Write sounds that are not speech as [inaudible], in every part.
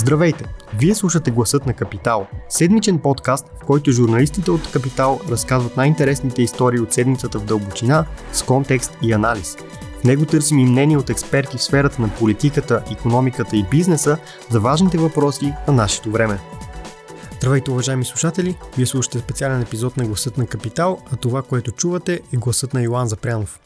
Здравейте! Вие слушате Гласът на Капитал, седмичен подкаст, в който журналистите от Капитал разказват най-интересните истории от седмицата в дълбочина, с контекст и анализ. В него търсим и мнение от експерти в сферата на политиката, економиката и бизнеса за важните въпроси на нашето време. Здравейте, уважаеми слушатели! Вие слушате специален епизод на Гласът на Капитал, а това, което чувате е гласът на Илан Запрянов.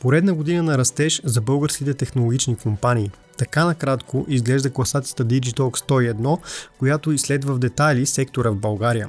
Поредна година на растеж за българските технологични компании. Така накратко изглежда класацията Digitalk 101, която изследва в детайли сектора в България.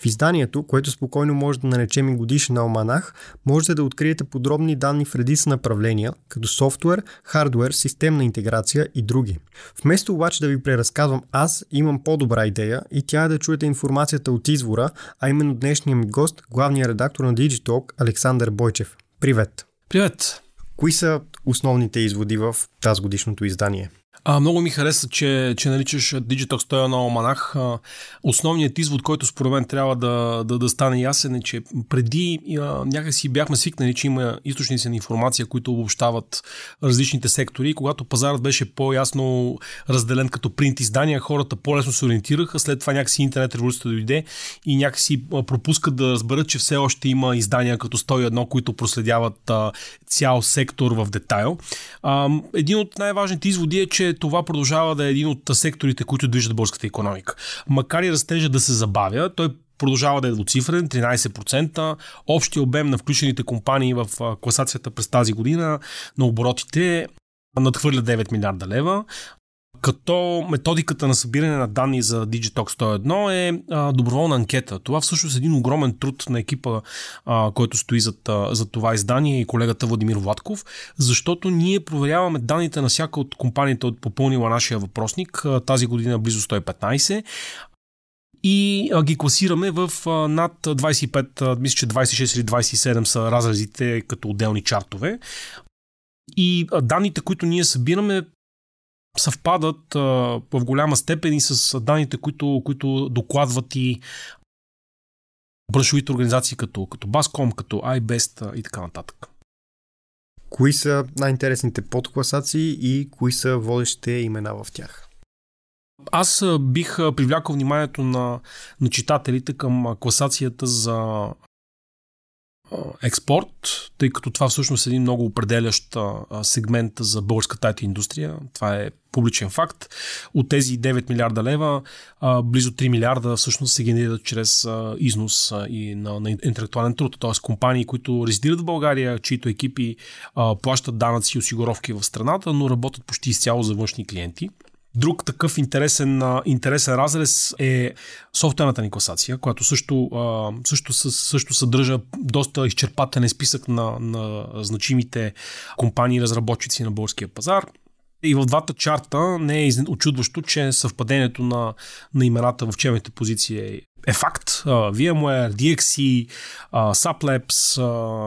В изданието, което спокойно може да наречем и годишен алманах, можете да откриете подробни данни в редица направления, като софтуер, хардуер, системна интеграция и други. Вместо обаче да ви преразказвам аз, имам по-добра идея и тя е да чуете информацията от извора, а именно днешния ми гост, главният редактор на Digitalk, Александър Бойчев. Привет! Привет! Кои са основните изводи в тази годишното издание? А, много ми хареса, че, че наричаш Digital 101 Оманах. А, основният извод, който според мен трябва да, да, да стане ясен е, че преди а, някакси бяхме свикнали, че има източници на информация, които обобщават различните сектори. Когато пазарът беше по-ясно разделен като принт издания, хората по-лесно се ориентираха. След това някакси интернет революцията дойде и някакси пропускат да разберат, че все още има издания като 101, които проследяват а, цял сектор в детайл. А, един от най-важните изводи е, че това продължава да е един от секторите, които движат българската економика. Макар и растежа да се забавя, той продължава да е двуцифрен, 13%. Общия обем на включените компании в класацията през тази година на оборотите надхвърля 9 милиарда лева като методиката на събиране на данни за Digitox 101 е а, доброволна анкета. Това всъщност е един огромен труд на екипа, а, който стои зад, за това издание и колегата Владимир Владков, защото ние проверяваме данните на всяка от компаниите от попълнила нашия въпросник. Тази година близо 115 и ги класираме в над 25, а, мисля, че 26 или 27 са разразите като отделни чартове. И данните, които ние събираме, съвпадат а, в голяма степен и с данните, които, които докладват и браншовите организации като, като Bascom, като iBest и така нататък. Кои са най-интересните подкласации и кои са водещите имена в тях? Аз бих привлякал вниманието на, на читателите към класацията за експорт, тъй като това всъщност е един много определящ сегмент за българската IT индустрия. Това е публичен факт. От тези 9 милиарда лева, близо 3 милиарда всъщност се генерират чрез износ и на, на интелектуален труд. Т.е. компании, които резидират в България, чието екипи плащат данъци и осигуровки в страната, но работят почти изцяло за външни клиенти. Друг такъв интересен, интересен разрез е софтуерната ни класация, която също, също, също съдържа доста изчерпателен списък на, на значимите компании разработчици на българския пазар. И в двата чарта не е очудващо, че съвпадението на, на имената в челните позиции е, е факт. VMware, DXC, uh, Sublabs,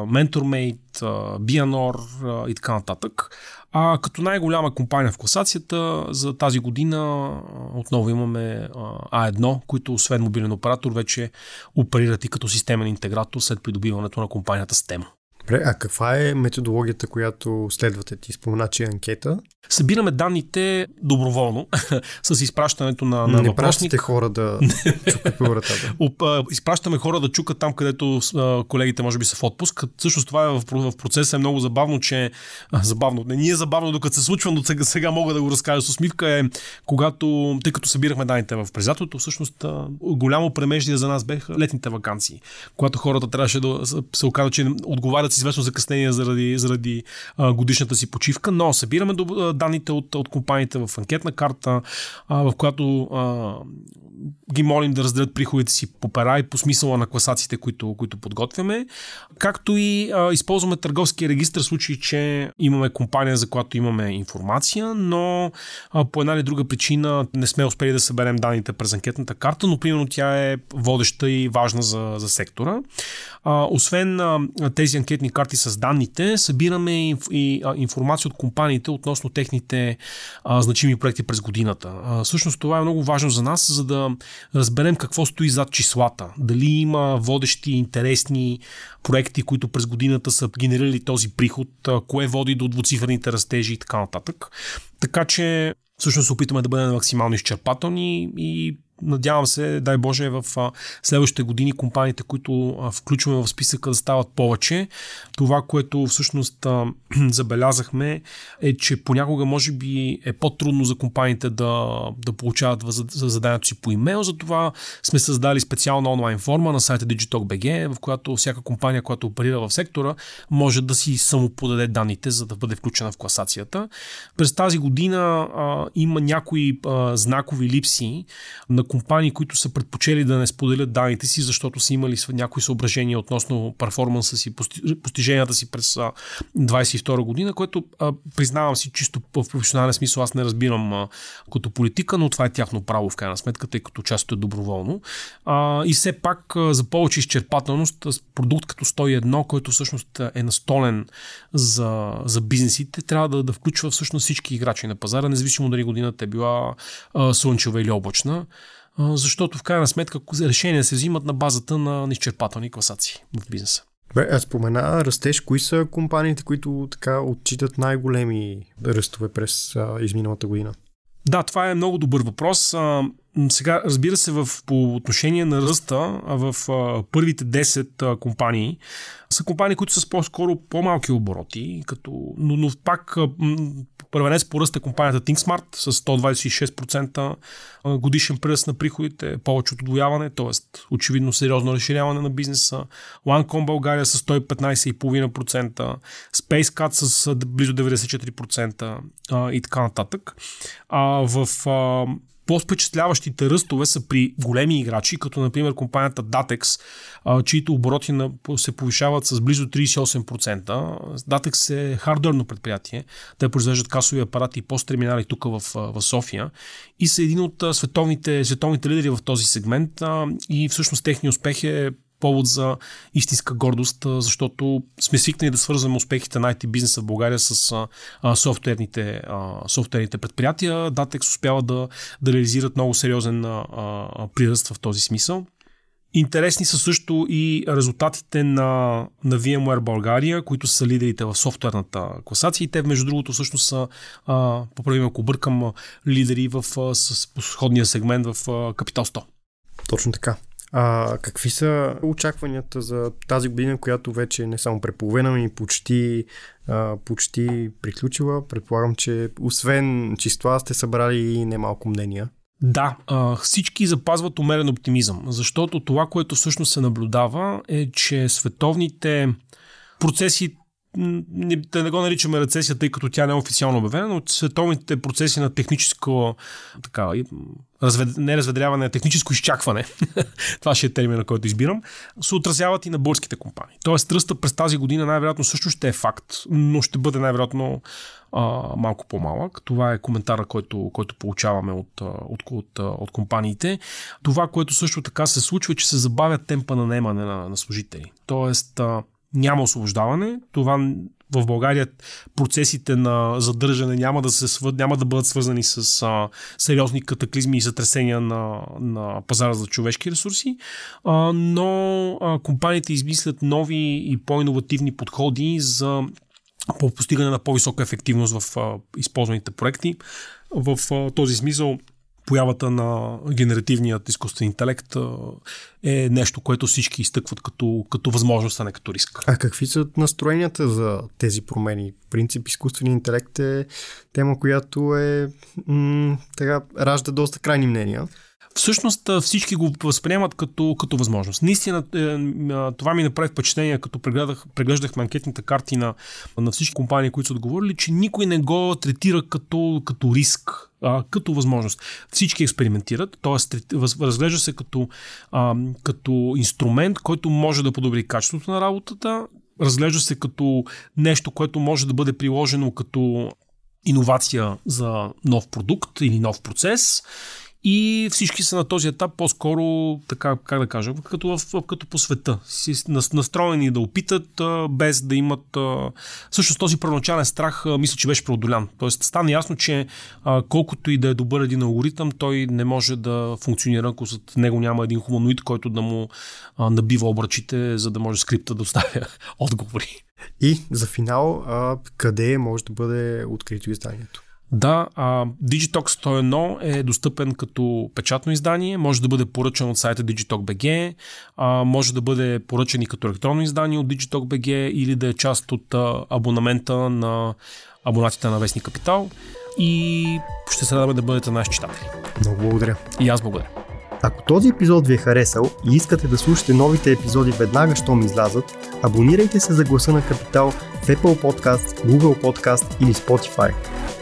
MentorMate, uh, и така нататък. А като най-голяма компания в класацията за тази година отново имаме А1, които освен мобилен оператор вече оперират и като системен интегратор след придобиването на компанията Stema. А каква е методологията, която следвате? Ти спомена, че е анкета. Събираме данните доброволно, [laughs] с изпращането на, на Не въпросник. хора да [laughs] чукат по вратата. Изпращаме хора да чукат там, където колегите може би са в отпуск. Всъщност това е в, в процеса е много забавно, че... Забавно. Не ни е забавно докато се случва, но сега, сега мога да го разкажа с усмивка е, когато, тъй като събирахме данните в презателството, всъщност голямо премеждие за нас беха летните вакансии, когато хората трябваше да се оказа, че отговарят известно закъснение заради, заради а, годишната си почивка, но събираме данните от, от компаниите в анкетна карта, а, в която а, ги молим да разделят приходите си по пера и по смисъла на класациите, които, които подготвяме. Както и а, използваме търговския регистр в случай, че имаме компания, за която имаме информация, но а, по една или друга причина не сме успели да съберем данните през анкетната карта, но примерно тя е водеща и важна за, за сектора. А, освен а, тези анкети, анкетни карти с данните, събираме инф, и, а, информация от компаниите относно техните а, значими проекти през годината. А, всъщност това е много важно за нас, за да разберем какво стои зад числата. Дали има водещи, интересни проекти, които през годината са генерирали този приход, а, кое води до двуцифрените растежи и така нататък. Така че всъщност се опитаме да бъдем максимално изчерпателни и надявам се, дай Боже, в следващите години компаниите, които включваме в списъка да стават повече. Това, което всъщност [clears throat] забелязахме е, че понякога може би е по-трудно за компаниите да, да получават за заданието си по имейл, затова сме създали специална онлайн форма на сайта Digitalk.bg, в която всяка компания, която оперира в сектора, може да си самоподаде данните, за да бъде включена в класацията. През тази година а, има някои а, знакови липси на компании, които са предпочели да не споделят данните си, защото са имали някои съображения относно перформанса си, постиженията си през 22 година, което признавам си чисто в професионален смисъл, аз не разбирам като политика, но това е тяхно право в крайна сметка, тъй като част е доброволно. И все пак за повече изчерпателност, продукт като 101, който всъщност е настолен за, за бизнесите, трябва да, да включва всъщност всички играчи на пазара, независимо дали годината е била слънчева или облачна защото в крайна сметка решения се взимат на базата на изчерпателни класации в бизнеса. Аз спомена растеж. Кои са компаниите, които така отчитат най-големи ръстове през а, изминалата година? Да, това е много добър въпрос. А, сега, разбира се, в, по отношение на ръста, в а, първите 10 а, компании са компании, които са с по-скоро по-малки обороти, като, но, но пак първенец по ръст е компанията ThinkSmart с 126% годишен пръст на приходите, повече от удвояване, т.е. очевидно сериозно разширяване на бизнеса. Lancome България с 115,5%, SpaceCat с близо 94% и така нататък. А, в по-впечатляващите ръстове са при големи играчи, като например компанията Datex, чието обороти се повишават с близо 38%. Datex е хардверно предприятие. Те произвеждат касови апарати и посттерминали тук в, в София и са един от световните, световните лидери в този сегмент и всъщност техният успех е повод за истинска гордост, защото сме свикнали да свързваме успехите на IT бизнеса в България с а, софтуерните, а, софтуерните предприятия. Datex успява да, да реализират много сериозен а, а, приръст в този смисъл. Интересни са също и резултатите на, на VMware България, които са лидерите в софтуерната класация и те, между другото, всъщност са, поправим ако бъркам, лидери в с, сходния сегмент в Capital 100. Точно така. А какви са очакванията за тази година, която вече не само преполовина, ми почти, а, почти приключила? Предполагам, че освен числа сте събрали и немалко мнения. Да, всички запазват умерен оптимизъм, защото това, което всъщност се наблюдава е, че световните процеси да не го наричаме рецесия, тъй като тя не е официално обявена, но световните процеси на техническо така, развед... не разведряване, а техническо изчакване, [laughs] това ще е термина, който избирам, се отразяват и на българските компании. Тоест, тръста през тази година най-вероятно също ще е факт, но ще бъде най-вероятно а, малко по-малък. Това е коментара, който, който получаваме от, от, от, от компаниите. Това, което също така се случва, е, че се забавя темпа на наемане на, на служители. Тоест, а, няма освобождаване. Това в България процесите на задържане няма да, се, няма да бъдат свързани с а, сериозни катаклизми и сътресения на, на пазара за човешки ресурси, а, но а, компаниите измислят нови и по-инновативни подходи за по постигане на по-висока ефективност в а, използваните проекти. В а, този смисъл появата на генеративният изкуствен интелект е нещо, което всички изтъкват като, като възможност, а не като риск. А какви са настроенията за тези промени? В принцип, изкуственият интелект е тема, която е м- така, ражда доста крайни мнения всъщност всички го възприемат като, като възможност. Наистина, е, това ми направи впечатление, като прегледах, преглеждахме анкетните карти на, на всички компании, които са отговорили, че никой не го третира като, като риск, а, като възможност. Всички експериментират, т.е. разглежда се като, а, като инструмент, който може да подобри качеството на работата, разглежда се като нещо, което може да бъде приложено като иновация за нов продукт или нов процес и всички са на този етап по-скоро, така, как да кажа, като, в, като по света. Си настроени да опитат, без да имат... Също този първоначален страх, мисля, че беше преодолян. Тоест стана ясно, че колкото и да е добър един алгоритъм, той не може да функционира, ако зад него няма един хуманоид, който да му набива обръчите, за да може скрипта да оставя [laughs] отговори. И за финал, къде може да бъде открито изданието? Да, а, Digitalk 101 е достъпен като печатно издание, може да бъде поръчан от сайта Digitalk.bg, а, може да бъде поръчан и като електронно издание от Digitalk.bg или да е част от а, абонамента на абонатите на Вестник Капитал и ще се радваме да бъдете наши читатели. Много благодаря. И аз благодаря. Ако този епизод ви е харесал и искате да слушате новите епизоди веднага, щом излязат, абонирайте се за гласа на Капитал в Apple Podcast, Google Podcast или Spotify.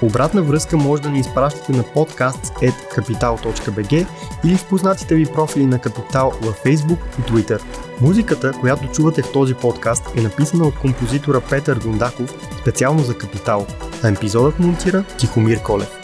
Обратна връзка може да ни изпращате на podcast.capital.bg или в познатите ви профили на Капитал във Facebook и Twitter. Музиката, която чувате в този подкаст е написана от композитора Петър Дундаков специално за Капитал, а епизодът монтира Тихомир Колев.